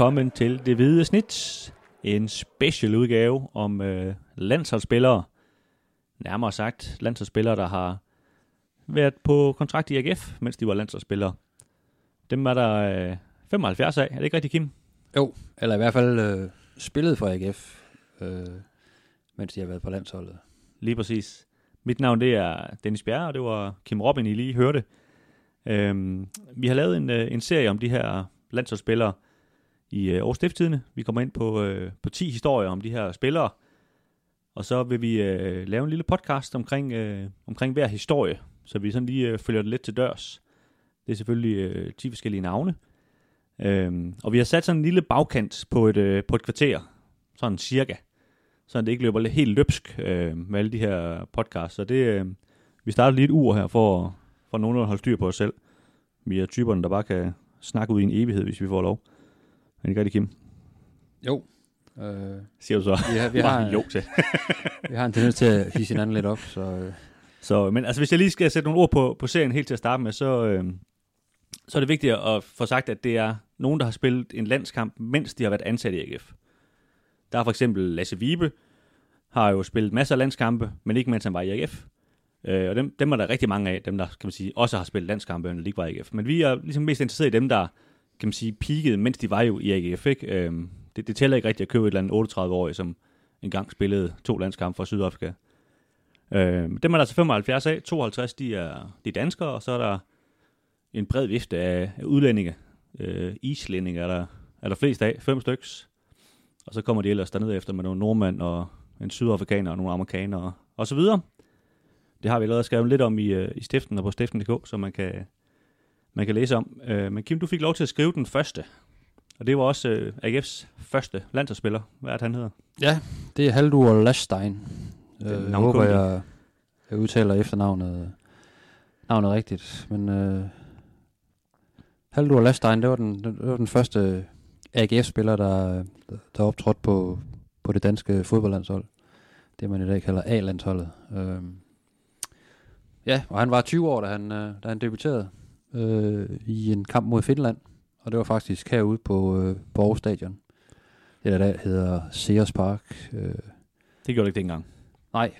Velkommen til Det Hvide Snit. En special udgave om øh, landsholdsspillere. Nærmere sagt landsholdsspillere, der har været på kontrakt i AGF, mens de var landsholdsspillere. Dem er der øh, 75 af. Er det ikke rigtigt, Kim? Jo, eller i hvert fald øh, spillet for AGF, øh, mens de har været på landsholdet. Lige præcis. Mit navn det er Dennis Bjerre, og det var Kim Robin, I lige hørte. Øhm, vi har lavet en, øh, en serie om de her landsholdsspillere i øh, Aarhus Stifttidene. Vi kommer ind på, øh, på 10 historier om de her spillere, og så vil vi øh, lave en lille podcast omkring, øh, omkring hver historie, så vi sådan lige øh, følger det lidt til dørs. Det er selvfølgelig øh, 10 forskellige navne. Øhm, og vi har sat sådan en lille bagkant på et, øh, på et kvarter, sådan cirka, så det ikke løber helt løbsk øh, med alle de her podcasts. Så det, øh, vi starter lige et ur her for, for nogen at holde styr på os selv. Vi er typerne, der bare kan snakke ud i en evighed, hvis vi får lov. Er det ikke rigtigt, Kim? Jo. Øh, Siger du så? vi har, vi, har, jo til. vi har en tendens til at hisse hinanden lidt op, så øh, Så, men altså, hvis jeg lige skal sætte nogle ord på, på serien helt til at starte med, så, øh, så er det vigtigt at få sagt, at det er nogen, der har spillet en landskamp, mens de har været ansat i AGF. Der er for eksempel Lasse Vibe, har jo spillet masser af landskampe, men ikke mens han var i AGF. Øh, og dem, dem er der rigtig mange af, dem der kan man sige, også har spillet landskampe, men ikke var i AGF. Men vi er ligesom mest interesseret i dem, der kan man sige, peakede, mens de var jo i AGF. Ikke? Øh, det, det tæller ikke rigtigt at købe et eller andet 38-årig, som engang spillede to landskampe for Sydafrika. Øh, dem er der altså 75 af. 52 de er, de er danskere, og så er der en bred vifte af, af udlændinge. Øh, islændinge er der, er der flest af, fem styks. Og så kommer de ellers dernede efter med nogle nordmænd og en sydafrikaner og nogle amerikanere og så videre. Det har vi allerede skrevet lidt om i, øh, i stiften og på stiften.dk, så man kan, man kan læse om. Øh, men Kim, du fik lov til at skrive den første. Og det var også øh, AGF's første landsholdsspiller. Hvad er det, han hedder? ja, det er Haldur Lashstein. Den Øh, jeg håber, jeg, jeg udtaler efternavnet navnet rigtigt, men øh, Haldur Lashstein, det var den, det var den første AGF-spiller, der, der optrådte på, på det danske fodboldlandshold. Det man i dag kalder A-landsholdet. Øh, ja, og han var 20 år, da han, øh, da han debuterede øh, i en kamp mod Finland. Og det var faktisk herude på, øh, på Aarhus Stadion. Det der dag hedder Sears Park. Øh, Det gjorde det ikke dengang. Nej.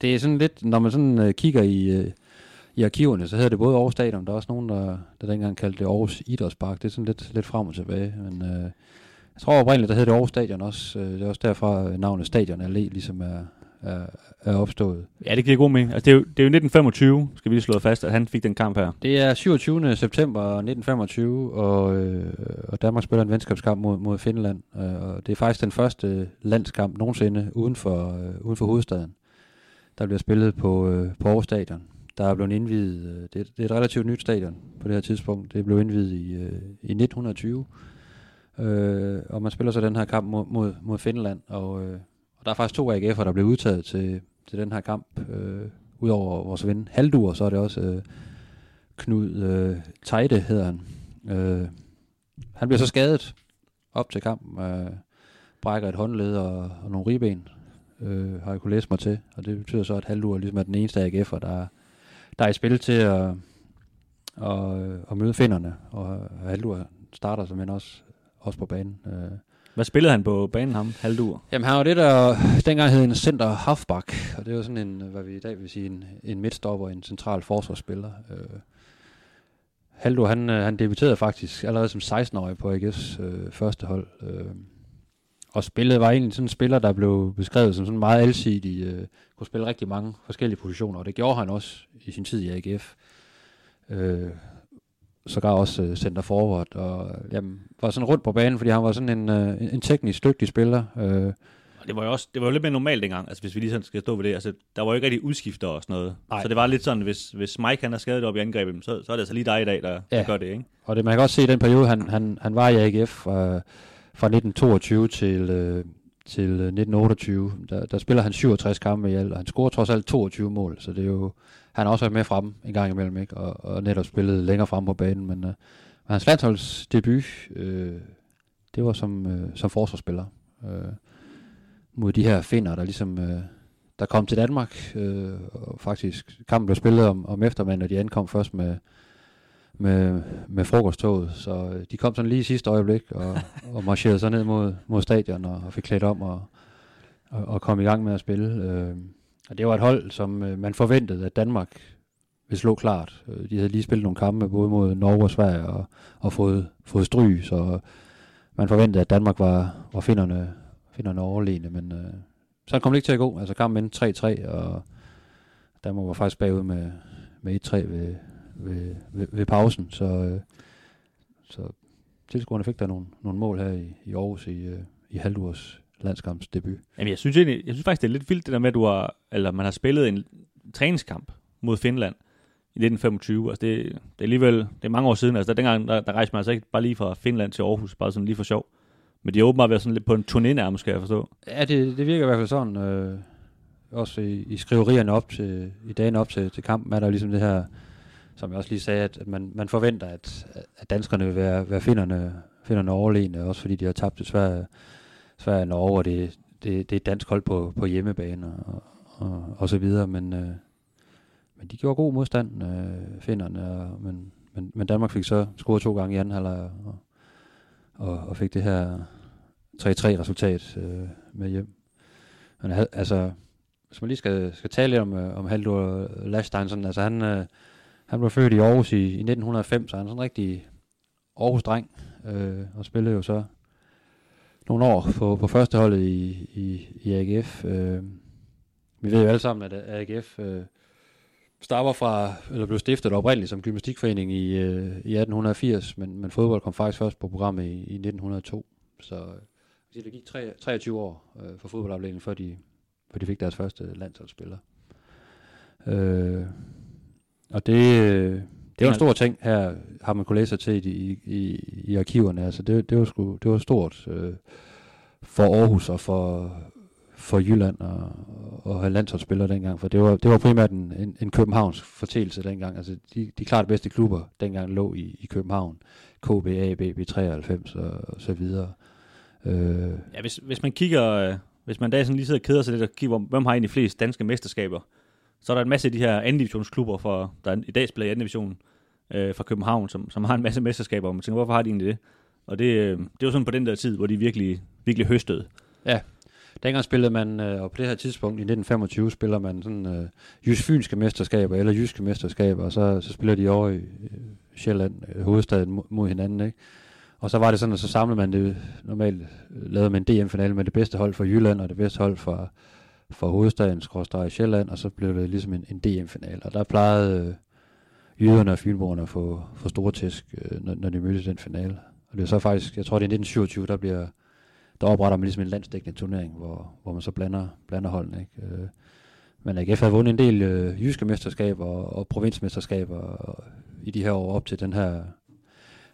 Det er sådan lidt, når man sådan øh, kigger i, øh, i arkiverne, så hedder det både Aarhus Stadion, der er også nogen, der, der dengang kaldte det Aarhus Idrætspark. Det er sådan lidt, lidt frem og tilbage. Men øh, jeg tror oprindeligt, der hed det Aarhus Stadion også. Øh, det er også derfra øh, navnet Stadion Allé ligesom er, er, er opstået. Ja, det giver god mening. Altså, det, er jo, det er jo 1925, skal vi lige slå fast, at han fik den kamp her. Det er 27. september 1925, og, øh, og Danmark spiller en venskabskamp mod, mod Finland. Øh, og det er faktisk den første landskamp nogensinde uden for, øh, uden for hovedstaden, der bliver spillet på, øh, på Aarhus Stadion. Der er blevet indvidet, øh, det, er- det er et relativt nyt stadion på det her tidspunkt. Det blev indvidet i, øh, i 1920, øh, og man spiller så den her kamp mod, mod, mod Finland, og, øh, og der er faktisk to AGF'er, der blev udtaget til, til den her kamp. Øh, Udover vores ven Haldur, så er det også øh, Knud øh, Teide, hedder han. Øh, han bliver så skadet op til kampen, øh, brækker et håndled og, og nogle ribben, øh, har jeg kunne læse mig til. Og det betyder så, at Haldur ligesom er den eneste AGF'er, der, der er i spil til at, at, at møde finderne. Og Haldur starter som også, også på banen. Øh, hvad spillede han på banen, ham? Haldur? Jamen han var det, der dengang hed en center halfback, og det var sådan en, hvad vi i dag vil sige, en, en midtstopper, en central forsvarsspiller. Øh, Haldur, han, øh, han debuterede faktisk allerede som 16-årig på AGF's øh, første hold. Øh, og spillet var egentlig sådan en spiller, der blev beskrevet som sådan meget alsidig, øh, kunne spille rigtig mange forskellige positioner, og det gjorde han også i sin tid i AGF. Øh, sågar også øh, center forward, og jamen, var sådan rundt på banen, fordi han var sådan en, øh, en teknisk dygtig spiller. Øh, Og det var jo også det var jo lidt mere normalt dengang, altså hvis vi lige sådan skal stå ved det. Altså, der var jo ikke rigtig udskifter og sådan noget. Nej. Så det var lidt sådan, hvis, hvis Mike han er skadet op i angrebet, så, så er det altså lige dig i dag, der, ja. Der gør det, ikke? Og det, man kan også se i den periode, han, han, han var i AGF fra, fra 1922 til, øh, til øh, 1928. Der, der spiller han 67 kampe i alt, og han scorer trods alt 22 mål, så det er jo, han har også været med frem en gang imellem, ikke? Og, og netop spillet længere frem på banen, men øh, hans landsholdsdebut, øh, det var som, øh, som forsvarsspiller. Øh, mod de her finder, der ligesom øh, der kom til Danmark. Øh, og faktisk kampen blev spillet om, om eftermiddagen, og de ankom først med, med, med frokosttoget, så øh, de kom sådan lige i sidste øjeblik og, og marcherede så ned mod, mod stadion og, og fik klædt om og, og, og kom i gang med at spille. Øh, og det var et hold, som øh, man forventede, at Danmark ville slå klart. Øh, de havde lige spillet nogle kampe både mod Norge og Sverige og, og fået, fået stry, så man forventede, at Danmark var, var finderne, finderne overlegne, men øh, så kom det ikke til at gå. Altså kampen endte 3-3, og Danmark var faktisk bagud med, med 1-3 ved, ved, ved, ved pausen, så, øh, så tilskuerne fik der nogle, nogle mål her i, i Aarhus i, øh, i halvdurs landskampsdebut. Jamen, jeg synes, egentlig, jeg synes faktisk, det er lidt vildt, det der med, at du har, eller man har spillet en træningskamp mod Finland i 1925. Altså, det, det er alligevel det er mange år siden. Altså, der, dengang, der, der rejste man altså ikke bare lige fra Finland til Aarhus, bare sådan lige for sjov. Men de har åbenbart været sådan lidt på en turné nærmest, skal jeg forstå. Ja, det, det virker i hvert fald sådan. Øh, også i, i skriverierne op til, i dagen op til, til kampen, er der ligesom det her, som jeg også lige sagde, at, at man, man forventer, at, at danskerne vil være, være finderne, finderne overlegne, også fordi de har tabt til Sverige, Sverige og Norge, og det, det, det er et dansk hold på, på hjemmebane og, og, og så videre, men, øh, men de gjorde god modstand, øh, finderne, og, men, men, men Danmark fik så scoret to gange i anden halvleg, og, og, og fik det her 3-3 resultat øh, med hjem. Men altså, hvis man lige skal, skal tale lidt om, øh, om Haldur Lasteinsen, altså han, øh, han blev født i Aarhus i, i 1905, så han er sådan en rigtig Aarhus-dreng, øh, og spillede jo så nogle år på, på førsteholdet i, i, i AGF. Øh, vi ved jo alle sammen, at AGF øh, stammer fra, eller blev stiftet oprindeligt som gymnastikforening i, øh, i 1880, men, men fodbold kom faktisk først på programmet i, i 1902. Så øh, det gik 23 år øh, for fodboldafdelingen, før de, før de fik deres første landsholdsspiller. Øh, og det, øh, det var en stor ting her, har man kunne læse til i, i, i arkiverne. Altså det, det, var sgu, det var stort øh, for Aarhus og for, for Jylland og, og have landsholdsspillere dengang, for det var, det var primært en, en, en Københavns fortælelse dengang. Altså de, de klart bedste klubber dengang lå i, i København. KB, AB, B93 og, og så videre. Øh. Ja, hvis, hvis man kigger, øh, hvis man da sådan lige sidder og keder sig lidt og kigger, hvem har egentlig flest danske mesterskaber, så er der en masse af de her anden divisionsklubber, for, der i dag spiller i anden division øh, fra København, som, som har en masse mesterskaber, og man tænker, hvorfor har de egentlig det? Og det, øh, det var sådan på den der tid, hvor de virkelig, virkelig høstede. Ja, dengang spillede man, øh, og på det her tidspunkt i 1925, spiller man sådan øh, jysk-fynske mesterskaber, eller jyske mesterskaber, og så, så spiller de over i øh, Sjælland, øh, hovedstaden, mod hinanden, ikke? Og så var det sådan, at så samlede man det, normalt øh, lavede man en DM-finale med det bedste hold for Jylland, og det bedste hold for, for hovedstaden, i Sjælland, og så blev det ligesom en, en DM-finale. Og der plejede øh, øh, jyderne og fynboerne få, få store tæsk, øh, når, når de mødtes i den finale. Og det er så faktisk, jeg tror det er 1927, der bliver, der opretter man ligesom en landsdækkende turnering, hvor, hvor man så blander, blander holdene. Ikke? Øh, men AGF havde vundet en del øh, jyske mesterskaber og, og provinsmesterskaber og, i de her år op til den her,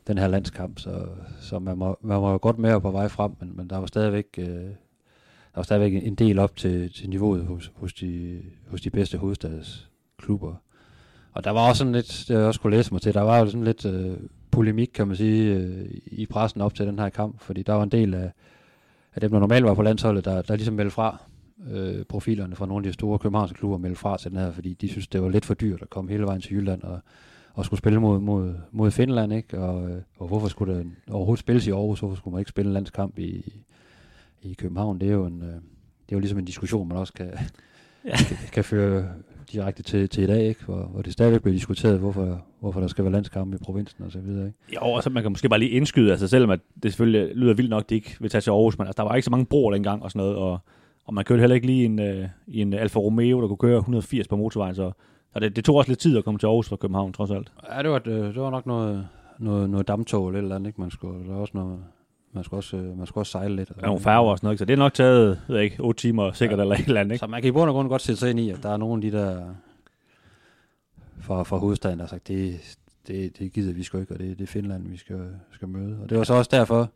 den her landskamp, så, så man, må, man var godt med på vej frem, men, men der var stadigvæk, øh, der var stadigvæk en del op til, til niveauet hos, hos, de, hos de bedste hovedstadsklubber. Og der var også sådan lidt, det jeg også kunne læse mig til, der var jo sådan lidt øh, polemik, kan man sige, øh, i pressen op til den her kamp, fordi der var en del af, af dem, der normalt var på landsholdet, der, der ligesom meldte fra øh, profilerne fra nogle af de store københavnske klubber meldte fra til den her, fordi de synes, det var lidt for dyrt at komme hele vejen til Jylland og, og skulle spille mod, mod, mod Finland, ikke? Og, øh, og hvorfor skulle det overhovedet spilles i Aarhus, hvorfor skulle man ikke spille en landskamp i, i København? Det er jo en, øh, det er jo ligesom en diskussion, man også kan, ja. kan, kan føre direkte til, til i dag, ikke? Hvor, hvor det stadigvæk bliver diskuteret, hvorfor, hvorfor der skal være landskamp i provinsen og så videre. Ikke? Jo, og så man kan måske bare lige indskyde, altså selvom at det selvfølgelig lyder vildt nok, at de ikke vil tage til Aarhus, men altså, der var ikke så mange broer dengang og sådan noget, og, og man kørte heller ikke lige en, i en Alfa Romeo, der kunne køre 180 på motorvejen, så, så det, det tog også lidt tid at komme til Aarhus fra København, trods alt. Ja, det var, det, det var nok noget, noget, noget dammtog eller et eller andet, ikke? Man skulle, der var også noget, man skal også, øh, man skal også sejle lidt. Ja, nogle færger og sådan noget, så det er nok taget, ved jeg ikke, 8 timer sikkert ja. eller et eller andet, ikke? Så man kan i bund og grund godt sætte sig ind i, at der er nogle af de der fra, fra hovedstaden, der har sagt, det, det, det gider vi sgu ikke, og det, det er Finland, vi skal, skal møde. Og det var så også derfor,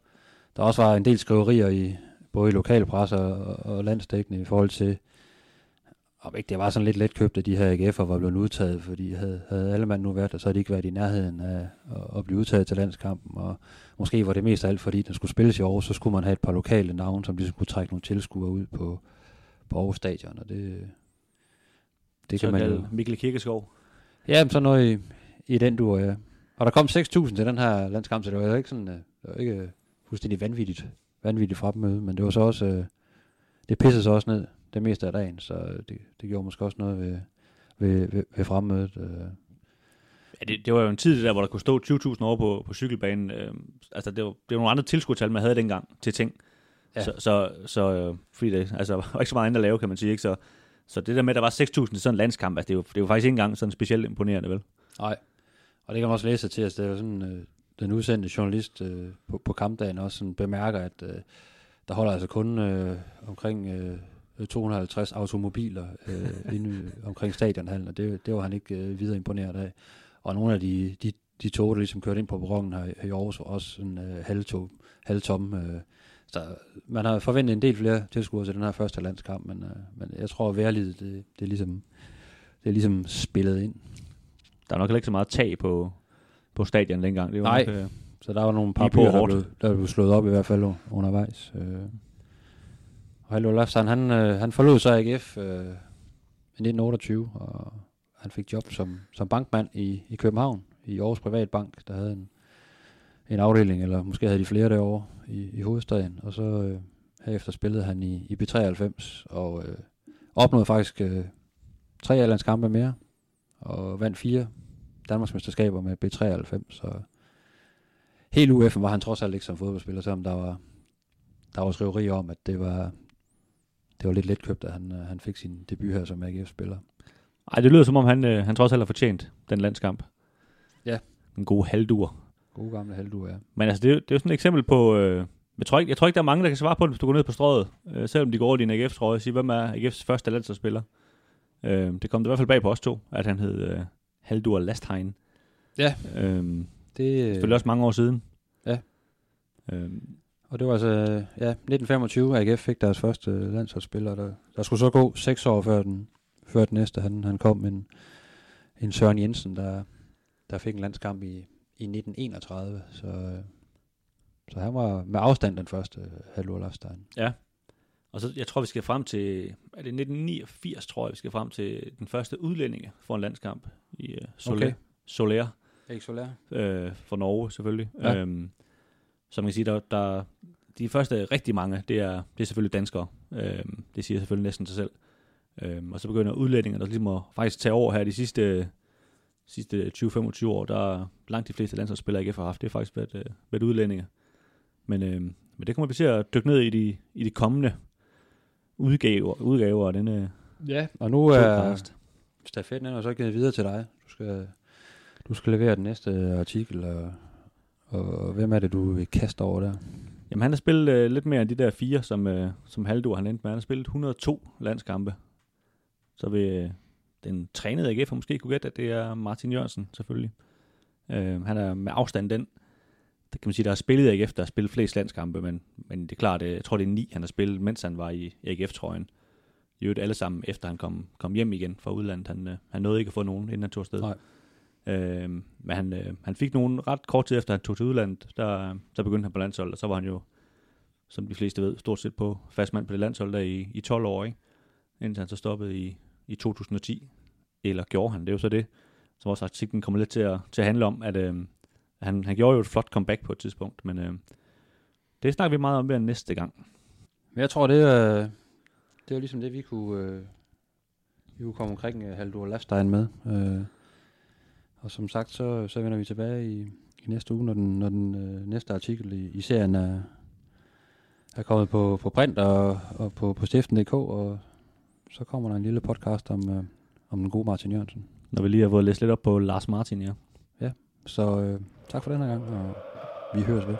der også var en del skriverier i både i lokalpresse og, og landsdækkende i forhold til, om ikke det var sådan lidt let købt, at de her AGF'er var blevet udtaget, fordi havde, havde alle mand nu været der, så havde de ikke været i nærheden af at, at blive udtaget til landskampen, og måske var det mest af alt, fordi den skulle spilles i år, så skulle man have et par lokale navne, som ligesom kunne trække nogle tilskuere ud på, på Aarhus Stadion, og det, det så kan man jo... Mikkel Kirkeskov? Ja, så noget i, i den du ja. Og der kom 6.000 til den her landskamp, så det var jo ikke sådan, øh, det var ikke øh, fuldstændig vanvittigt, vanvittigt fremmøde, men det var så også, øh, det pissede så også ned det meste af dagen, så det, det gjorde måske også noget ved, ved, ved, ved fremmødet. Øh. Ja, det, det var jo en tid der, hvor der kunne stå 20.000 over på, på cykelbanen. Øh, altså, det var, det var nogle andre tilskudstal, man havde dengang til ting. Ja. Så, så, så øh, fordi det altså, var ikke så meget andet at lave, kan man sige. Ikke? Så, så det der med, at der var 6.000 til sådan en landskamp, altså, det, jo, det jo faktisk ikke engang sådan specielt imponerende, vel? Nej, og det kan man også læse til, at det er jo sådan, øh, den udsendte journalist øh, på, på kampdagen også sådan bemærker, at øh, der holder altså kun øh, omkring øh, 250 automobiler øh, inde omkring stadionhallen, og det, det var han ikke øh, videre imponeret af. Og nogle af de, de, de tog, der ligesom kørte ind på perronen her, her i Aarhus, var også sådan øh, halvtog, halvtomme. Øh, så man har forventet en del flere tilskuere til den her første landskamp, men, øh, men jeg tror, at værlighed, det, det, er ligesom, det er ligesom spillet ind. Der er nok ikke så meget tag på, på stadion dengang. Det var Nej, nok, øh, så der var nogle par byer, der blev, der blev slået op i hvert fald undervejs. Øh. Og Hallo Lafsan, han, øh, han forlod så AGF øh, i 1928, og han fik job som, som bankmand i, i København, i Aarhus Privatbank, der havde en, en afdeling, eller måske havde de flere derovre i, i hovedstaden. Og så øh, herefter spillede han i, i B93, og øh, opnåede faktisk øh, tre allandskampe mere, og vandt fire Danmarksmesterskaber med B93, så helt UF'en var han trods alt ikke som fodboldspiller, selvom der var, der var skriveri om, at det var, det var lidt let købt, at han, øh, han fik sin debut her som AGF-spiller. Ej, det lyder som om, han, øh, han trods alt har fortjent den landskamp. Ja. En god halvdur. God gamle halvdur, ja. Men altså, det, er, det er jo sådan et eksempel på... Øh, jeg, tror ikke, jeg tror ikke, der er mange, der kan svare på det, hvis du går ned på strået, øh, selvom de går over din AGF-trøje og siger, hvem er AGF's første landsholdsspiller? Øh, det kom det i hvert fald bag på os to, at han hed øh, Haldur Lastheim. Ja. Øhm, det er selvfølgelig også mange år siden. Ja. Øhm, og det var altså, ja, 1925, AGF fik deres første landsholdsspiller. Der, der skulle så gå seks år før den, før den næste, han, han kom, en, en Søren Jensen, der, der fik en landskamp i, i 1931. Så, så han var med afstand den første Halvor Lafstein. Ja. Og så, jeg tror, vi skal frem til, er det 1989, tror jeg, vi skal frem til den første udlændinge for en landskamp i uh, Soler. Okay. Soler. Ikke Soler. Øh, for Norge, selvfølgelig. Ja. Øhm, så man kan sige, der, der, de første rigtig mange, det er, det er selvfølgelig danskere. Øhm, det siger selvfølgelig næsten sig selv. Øhm, og så begynder udlændingerne ligesom at faktisk tage over her de sidste, sidste 20-25 år. Der er langt de fleste landsholdsspillere ikke har haft. Det har faktisk været, øh, været udlændinge. Men, øh, men det kommer vi til at dykke ned i de, i de kommende udgaver, udgaver af denne Ja, og nu er stafetten er så givet videre til dig. Du skal, du skal levere den næste artikel, og, og hvem er det, du vil kaste over der? Jamen, han har spillet øh, lidt mere end de der fire, som, øh, som Haldur han endte med. Han har spillet 102 landskampe. Så vil øh, den trænede AGF måske kunne gætte, at det er Martin Jørgensen, selvfølgelig. Øh, han er med afstand den, der kan man sige, der har spillet i AGF, der har spillet flest landskampe, men, men det er klart, øh, jeg tror det er ni, han har spillet, mens han var i AGF-trøjen. I øvrigt alle sammen, efter han kom, kom hjem igen fra udlandet. Han, øh, han nåede ikke at få nogen, inden han tog afsted. Nej. Øh, men han, øh, han fik nogen ret kort tid efter, han tog til udlandet. Der, der begyndte han på landshold, og så var han jo, som de fleste ved, stort set på fastmand på det landshold der i, i 12 år, ikke? indtil han så stoppede i, i 2010. Eller gjorde han, det er jo så det, som også artiklen kommer lidt til at, til at handle om, at øh, han, han gjorde jo et flot comeback på et tidspunkt, men øh, det snakker vi meget om ved næste gang. Men jeg tror, det er, det er ligesom det, vi kunne, øh, vi kunne komme omkring øh, uh, Haldur Lafstein med. Øh, og som sagt, så, så vender vi tilbage i, i næste uge, når den, når den øh, næste artikel i, i serien er, er kommet på, på print og, og på, på stiften.dk, og så kommer der en lille podcast om, øh, om den gode Martin Jørgensen. Når vi lige har fået læst lidt op på Lars Martin, ja. Ja, så øh, tak for den her gang, og vi høres ved.